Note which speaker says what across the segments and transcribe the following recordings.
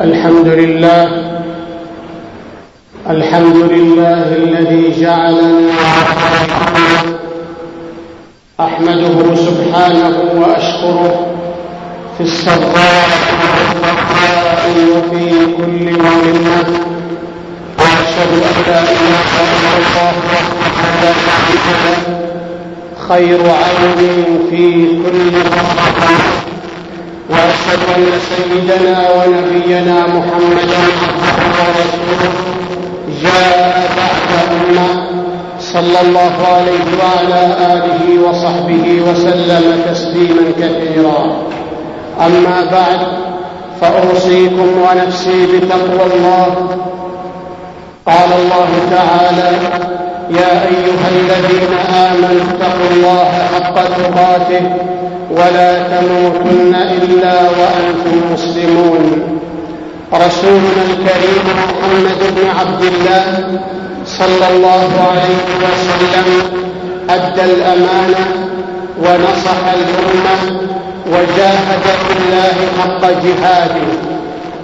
Speaker 1: الحمد لله. الحمد لله الذي جعلنا أحمده سبحانه وأشكره في السراء وفي كل مهمة. وأشهد أن لا إله إلا الله وحده لا شريك له. خير عون في كل مرة. وأشهد أن سيدنا ونبينا محمدا عبده ورسوله. جاء بعد أمة. صلى الله عليه وعلى آله وصحبه وسلم تسليما كثيرا. أما بعد فأوصيكم ونفسي بتقوى الله. قال الله تعالى يا أيها الذين آمنوا اتقوا الله حق تقاته. ولا تموتن إلا وأنتم مسلمون. رسولنا الكريم محمد بن عبد الله صلى الله عليه وسلم أدى الأمانة ونصح الأمة وجاهد في الله حق جهاده.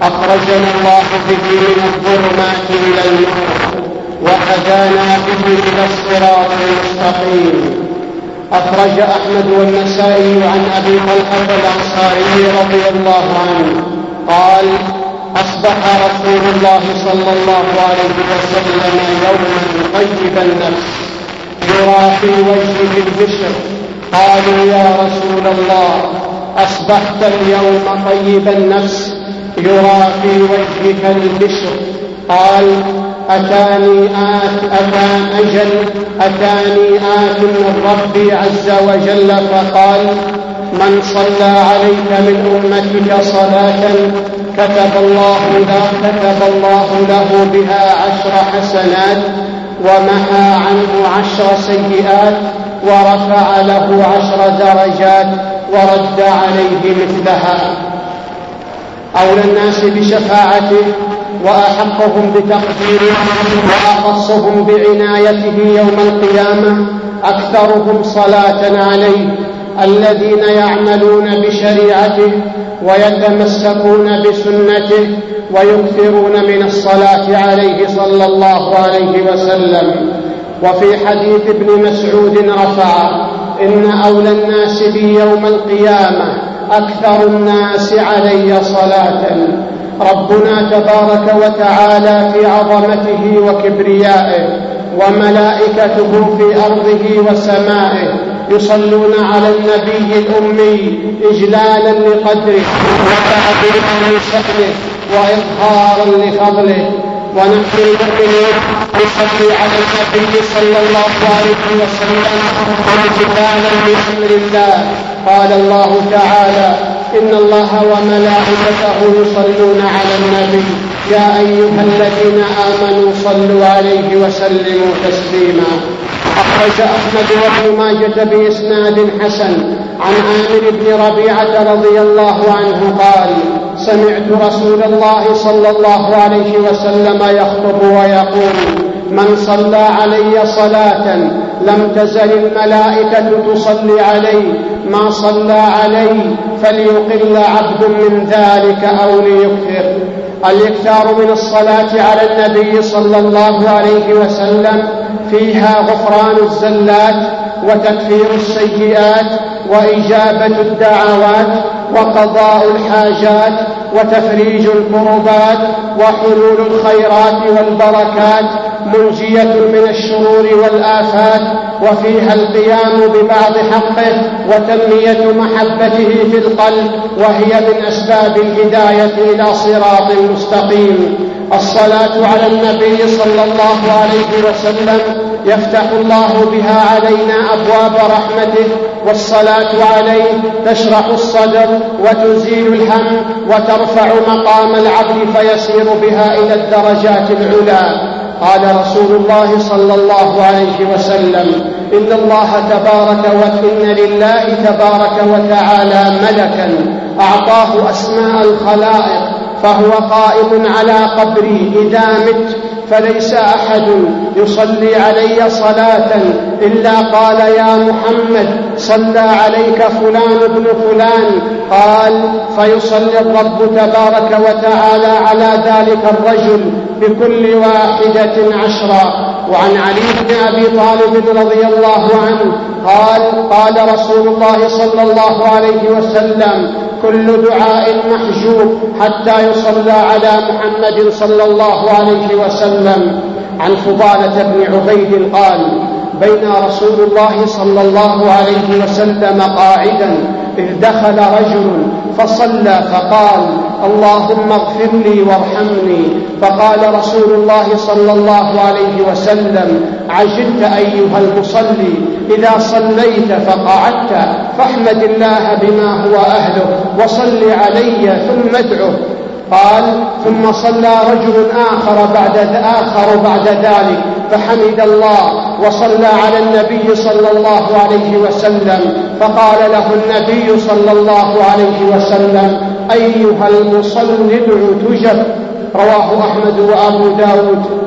Speaker 1: أخرجنا الله به من الظلمات إلى النور وهدانا به إلى الصراط المستقيم. أخرج أحمد والنسائي عن أبي طلحة الأنصاري رضي الله عنه. قال أصبح رسول الله صلى الله عليه وسلم يوما طيب النفس يرى في وجهه البشر. قالوا يا رسول الله أصبحت اليوم طيب النفس يرى في وجهك البشر. قال أتاني آت أتان أجل أتاني آت من ربي عز وجل فقال من صلى عليك من أمتك صلاة كتب الله له كتب الله له بها عشر حسنات ومحى عنه عشر سيئات ورفع له عشر درجات ورد عليه مثلها. أولى الناس بشفاعته وأحقهم بتقديره وأخصهم بعنايته يوم القيامة أكثرهم صلاة عليه الذين يعملون بشريعته ويتمسكون بسنته ويكثرون من الصلاة عليه صلى الله عليه وسلم. وفي حديث ابن مسعود رفع إن أولى الناس بي يوم القيامة أكثر الناس علي صلاةً. ربنا تبارك وتعالى في عظمته وكبريائه وملائكته في أرضه وسمائه يصلون على النبي الأمي اجلالا لقدره وتعظيما لشأنه واظهارا لفضله. ونحن المؤمنين نصلي على النبي صلى الله عليه وسلم امتثالا بأمر الله. قال الله تعالى إن الله وملائكته يصلون على النبي. يا أيها الذين آمنوا صلوا عليه وسلموا تسليما. أخرج أحمد وابن ماجة بإسناد حسن. عن عامر بن ربيعة رضي الله عنه قال سمعت رسول الله صلى الله عليه وسلم يخطب ويقول من صلى علي صلاة لم تزل الملائكة تصلي عليه ما صلى عليه فليقل عبد من ذلك أو ليكثر. الإكثار من الصلاة على النبي صلى الله عليه وسلم فيها غفران الزلات وتكفير السيئات وإجابة الدعوات وقضاء الحاجات وتفريج الكربات وحلول الخيرات والبركات منجية من الشرور والآفات وفيها القيام ببعض حقه وتنمية محبته في القلب وهي من أسباب الهداية إلى صراط مستقيم. الصلاة على النبي صلى الله عليه وسلم يفتح الله بها علينا أبواب رحمته والصلاة عليه تشرح الصدر وتزيل الهم وترفع مقام العبد فيسير بها إلى الدرجات العلى. قال رسول الله صلى الله عليه وسلم إن الله تبارك وإن لله تبارك وتعالى ملكا أعطاه أسماء الخلائق فهو قائم على قبري إذا مت فليس أحد يصلي علي صلاة إلا قال يا محمد صلى عليك فلان ابن فلان. قال فيصلي الرب تبارك وتعالى على ذلك الرجل بكل واحدة عشرا وعن علي بن أبي طالب رضي الله عنه قال قال رسول الله صلى الله عليه وسلم كل دعاء محجوب حتى يصلى على محمد صلى الله عليه وسلم. عن فضالة بن عبيد قال بين رسول الله صلى الله عليه وسلم قاعدا إذ دخل رجل فصلى فقال اللهم اغفر لي وارحمني. فقال رسول الله صلى الله عليه وسلم عجلت أيها المصلي. إذا صليت فقعدت فاحمد الله بما هو أهله وصل علي ثم ادعه. قال ثم صلى رجل آخر بعد آخر بعد ذلك فحمد الله وصلى على النبي صلى الله عليه وسلم. فقال له النبي صلى الله عليه وسلم أيها المصل ادع تجب. رواه أحمد وأبو داود.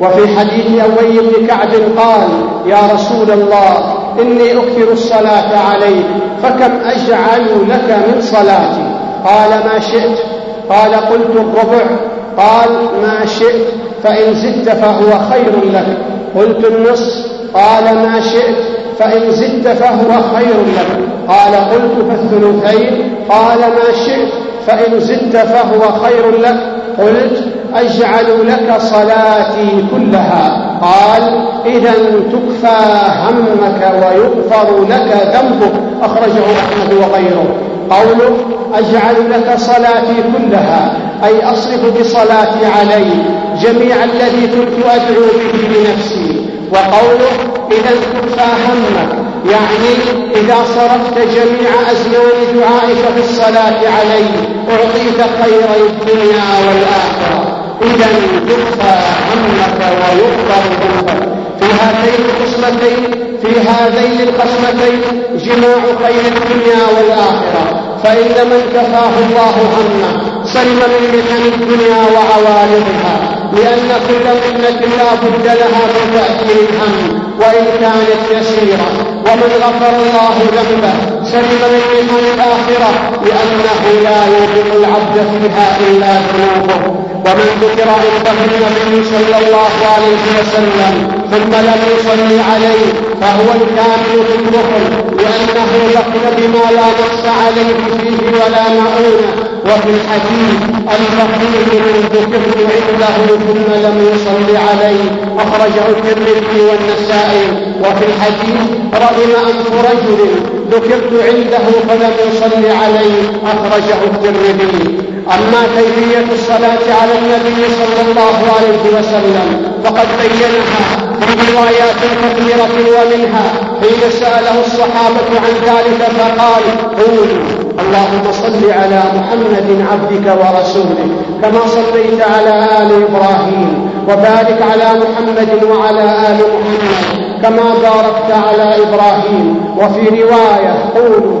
Speaker 1: وفي حديث أبي بن كعب قال يا رسول الله إني أكثر الصلاة عليك فكم أجعل لك من صلاتي? قال ما شئت. قال قلت الربع. قال ما شئت فإن زدت فهو خير لك. قلت النصف قال ما شئت فإن زدت فهو خير لك. قال قلت فالثلثين. قال ما شئت فإن زدت فهو خير لك. قلت أجعل لك صلاتي كلها. قال إذا تكفى همك ويغفر لك ذنبك. أخرجه أحمد وغيره. قوله أجعل لك صلاتي كلها. أي أصرف بصلاتي علي. جميع الذي كنت أدعو به لنفسي. وقوله إذا كفى همك. يعني إذا صرفت جميع أزمان دعائك في الصلاة علي أعطيت خير الدنيا والآخرة. إذا كفى همك ويغفر ذنبك. في هاتين القسمتين في هذين القسمتين جماع خير الدنيا والآخرة. فإن من كفاه الله همه سلم من محن الدنيا وعوارضها لأن كل محنة لا بد لها من تأثير الهم وإن كانت يسيرة. ومن غفر الله ذنبه سلم من محن الآخرة لأنه لا يوقف العبد فيها إلا ذنوبه. ومن ذكر عنده النبي صلى الله عليه وسلم ثم لم يصلي عليه فهو الكامل في الكفر لأنه دخل بما لا نقص عليه فيه ولا مؤونة وفي الحديث الفقير من ذكرت عنده ثم لم يصل عليه أخرجه الترمذي والنسائي. وفي الحديث رغم أنف رجل ذكرت عنده فلم يصل عليه أخرجه الترمذي. أما كيفية الصلاة على النبي صلى الله عليه وسلم فقد بينها في روايات كثيرة ومنها حين سأله الصحابة عن ذلك فقال قولوا اللهم صل على محمد عبدك ورسولك كما صليت على آل إبراهيم وبارك على محمد وعلى آل محمد كما باركت على إبراهيم. وفي رواية قولوا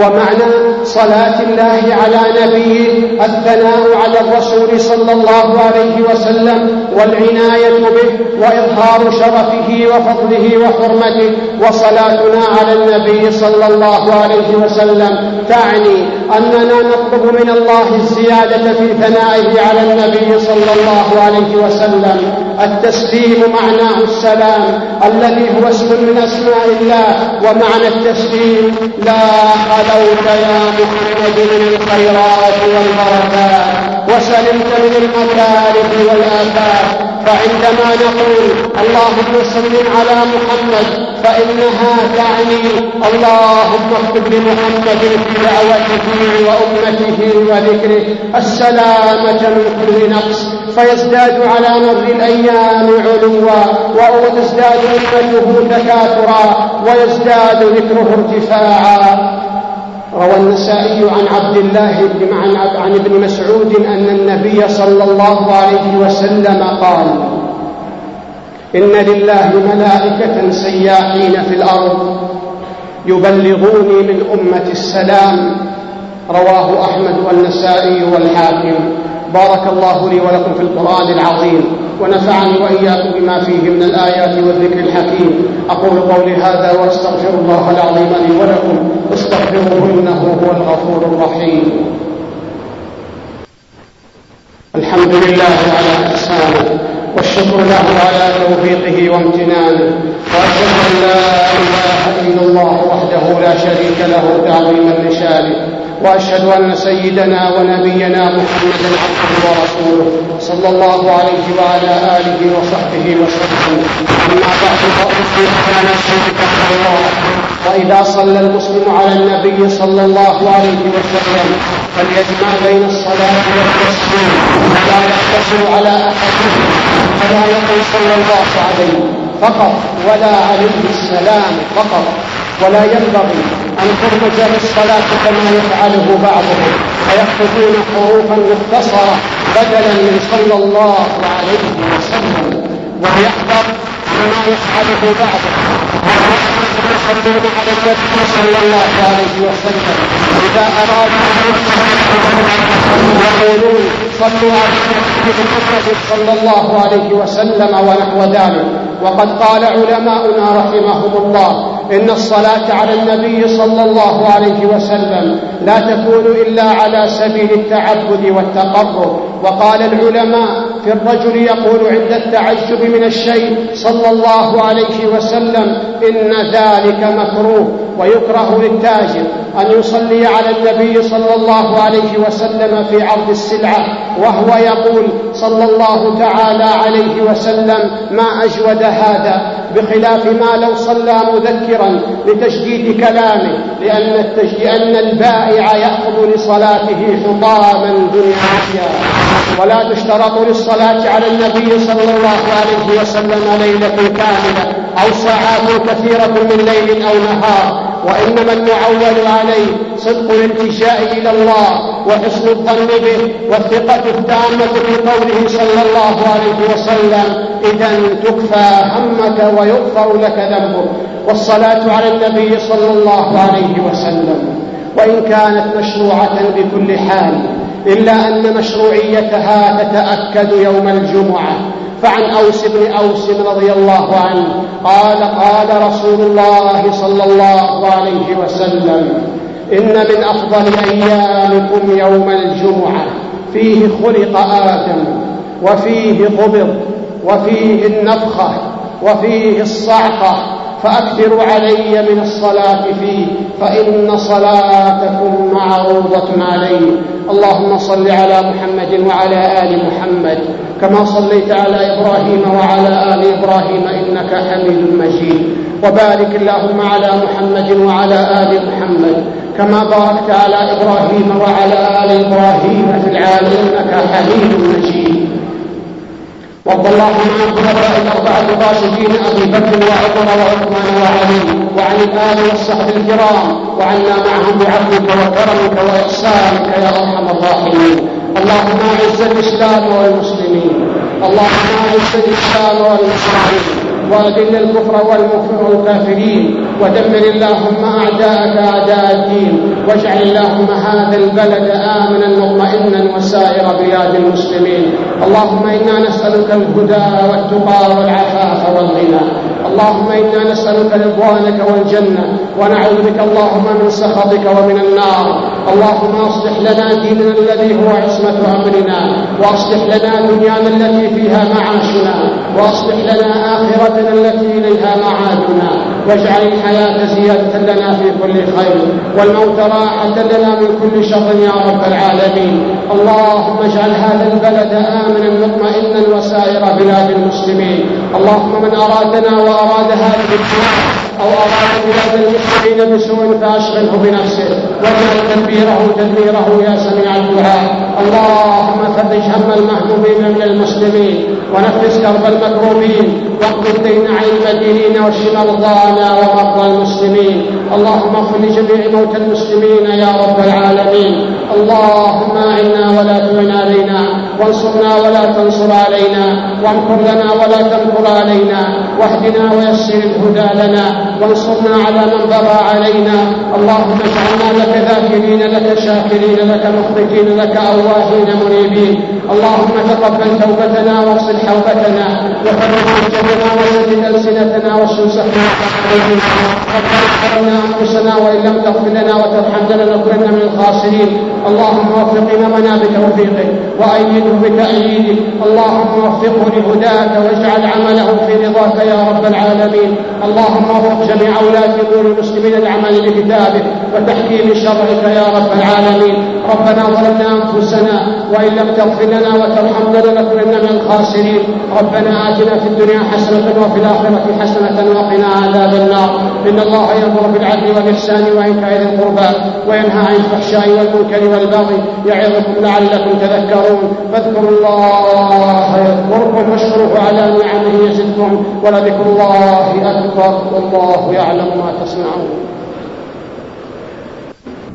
Speaker 1: ومعنى صلاة الله على نبيه الثناء على الرسول صلى الله عليه وسلم والعناية به وإظهار شرفه وفضله وحرمته وصلاتنا على النبي صلى الله عليه وسلم. تعني أننا نطلب من الله الزيادة في ثنائه على النبي صلى الله عليه وسلم. التسليم معناه السلام الذي هو اسم من أسماء الله ومعنى التسليم لا خلوت يا محمد من الخيرات والبركات وسلمت من المكاره والآفات. فعندما نقول اللهم صل على محمد فإنها تعني اللهم اكتب لمحمد في دعوته وأمته وذكره السلامة من كل نقص فيزداد على مر الأيام علوا وتزداد أمته تكاثرا ويزداد ذكره ارتفاعا. روى النسائي عن عبد الله بن عن, ابن مسعود أن النبي صلى الله عليه وسلم قال إن لله ملائكة سياحين في الأرض يبلغوني من أمة السلام. رواه أحمد والنسائي والحاكم. بارك الله لي ولكم في القرآن العظيم. ونفعني وإياكم بما فيه من الآيات والذكر الحكيم. أقول قولي هذا وأستغفر الله العظيم لي ولكم. استغفروه إنه هو الغفور الرحيم. الحمد لله على إحسانه. والشكر له على توفيقه وامتنانه. وأشهد أن لا إله إلا الله وحده لا شريك له تعظيما لشانه. وأشهد أن سيدنا ونبينا محمدا عبده ورسوله صلى الله عليه وعلى آله وصحبه وسلم. أما بعد فاوصي على نفسي الله. واذا صلى المسلم على النبي صلى الله عليه وسلم فليجمع بين الصلاة والتسليم. ولا يقتصر على احدهم فلا يقل صلى الله عليه فقط ولا عليه السلام فقط. ولا ينبغي أن ترمز للصلاة كما يفعله بعضهم. فيحفظون حروفا مختصرة بدلا من صلى الله عليه وسلم. كما يفعله بعضهم يصلون على النبي صلى الله عليه وسلم أرادوا يقولون صلوا على صلى الله عليه وسلم ونحو ذلك وقد قال علماؤنا رحمهم الله إن الصلاة على النبي صلى الله عليه وسلم لا تكون إلا على سبيل التعبد والتقرب وقال العلماء في الرجل يقول عند التعجب من الشيء صلى الله عليه وسلم إن ذلك مكروه ويكره للتاجر أن يصلي على النبي صلى الله عليه وسلم في عرض السلعة وهو يقول صلى الله تعالى عليه وسلم ما أجود هذا بخلاف ما لو صلى مذكرا لتشديد كلامه لأن, التج... لأن البائع يأخذ لصلاته حطاما دنيويا ولا تشترط للصلاة على النبي صلى الله عليه وسلم ليلة كاملة أو ساعات كثيرة من ليل أو نهار وإنما المعول عليه صدق الالتجاء إلى الله وحسن الظن به والثقة التامة في قوله صلى الله عليه وسلم إذا تكفى همك ويغفر لك ذنبك. والصلاة على النبي صلى الله عليه وسلم وإن كانت مشروعة بكل حال إلا أن مشروعيتها تتأكد يوم الجمعة. فعن أوس بن أوس رضي الله عنه قال قال رسول الله صلى الله عليه وسلم إن من أفضل أيامكم يوم الجمعة. فيه خلق آدم وفيه قبض وفيه النفخة وفيه الصعقة فأكثروا علي من الصلاة فيه فإن صلاتكم معروضة علي اللهم صل على محمد وعلى آل محمد كما صليت على إبراهيم وعلى آل إبراهيم إنك حميد مجيد. وبارك اللهم على محمد وعلى آل محمد كما باركت على إبراهيم وعلى آل إبراهيم في العالمين إنك حميد مجيد. وارض اللهم عن الخلفاء الأربعة الراشدين أبي بكر وعمر وعثمان وعلي وعن الآل والصحب الكرام وعنا معهم بعفوك وكرمك وإحسانك يا أرحم الراحمين. اللهم أعز الإسلام والمسلمين. اللهم أعز الإسلام والمسلمين. وأذل الكفر والكافرين. ودمر اللهم أعداءك أعداء الدين واجعل اللهم هذا البلد آمنا مطمئنا وسائر بلاد المسلمين. اللهم إنا نسألك الهدى والتقى والعفاف والغنى. اللهم إنا نسألك رضوانك والجنة. ونعوذ بك اللهم من سخطك ومن النار. اللهم أصلح لنا ديننا الذي هو عصمة أمرنا وأصلح لنا دنيانا التي فيها معاشنا وأصلح لنا آخرتنا التي إليها معادنا. واجعل الحياة زيادة لنا في كل خير والموت راحة لنا من كل شر يا رب العالمين. اللهم اجعل هذا البلد آمنا مطمئنا وسائر بلاد المسلمين. اللهم من أرادنا وأراد هذه البلاد أو أراد بلاد المسلمين بسوء فأشغله بنفسه. واجعل تدبيره تدميره يا سميع الدعاء. اللهم فرج هم المهمومين من المسلمين ونفس كرب المكروبين واقض الدين عن المدينين واشف مرضانا ومرضى المسلمين. اللهم اغفر لجميع موتى المسلمين يا رب العالمين. اللهم أعنا ولا تعن علينا وانصرنا ولا تنصر علينا وامكر لنا ولا تمكر علينا واهدنا ويسر الهدى لنا وانصرنا على من بغى علينا. اللهم اجعلنا لك شاكرين لك مخبتين لك اواهين منيبين اللهم تقبل توبتنا واغسل حوبتنا وفرج حجتنا وسدد ألسنتنا واشف سحنا ربنا أنفسنا وإن لم تغفر لنا وترحمنا لنكونن من الخاسرين. اللهم وفق امامنا بتوفيقك وأيده بتاييدك اللهم وفقه لهداك واجعل عمله في رضاك يا رب العالمين. اللهم وفق جميع أولاد امور المسلمين للعمل بكتابك وتحكيم شرعك يا رب العالمين. ربنا ظلمنا أنفسنا وإن لم تغفر لنا وترحمنا لنكونن من الخاسرين. ربنا آتنا في الدنيا حسنة وفي الآخرة حسنة وقنا عذاب النار. إن الله يأمر بالعدل والإحسان وايتاء ذي القربى وينهى عن الفحشاء والمنكر والبغي يعظكم لعلكم تذكرون. فاذكروا الله يذكركم واشكروه على نعمه يزدكم ولذكر الله أكبر. والله يعلم ما تصنعون.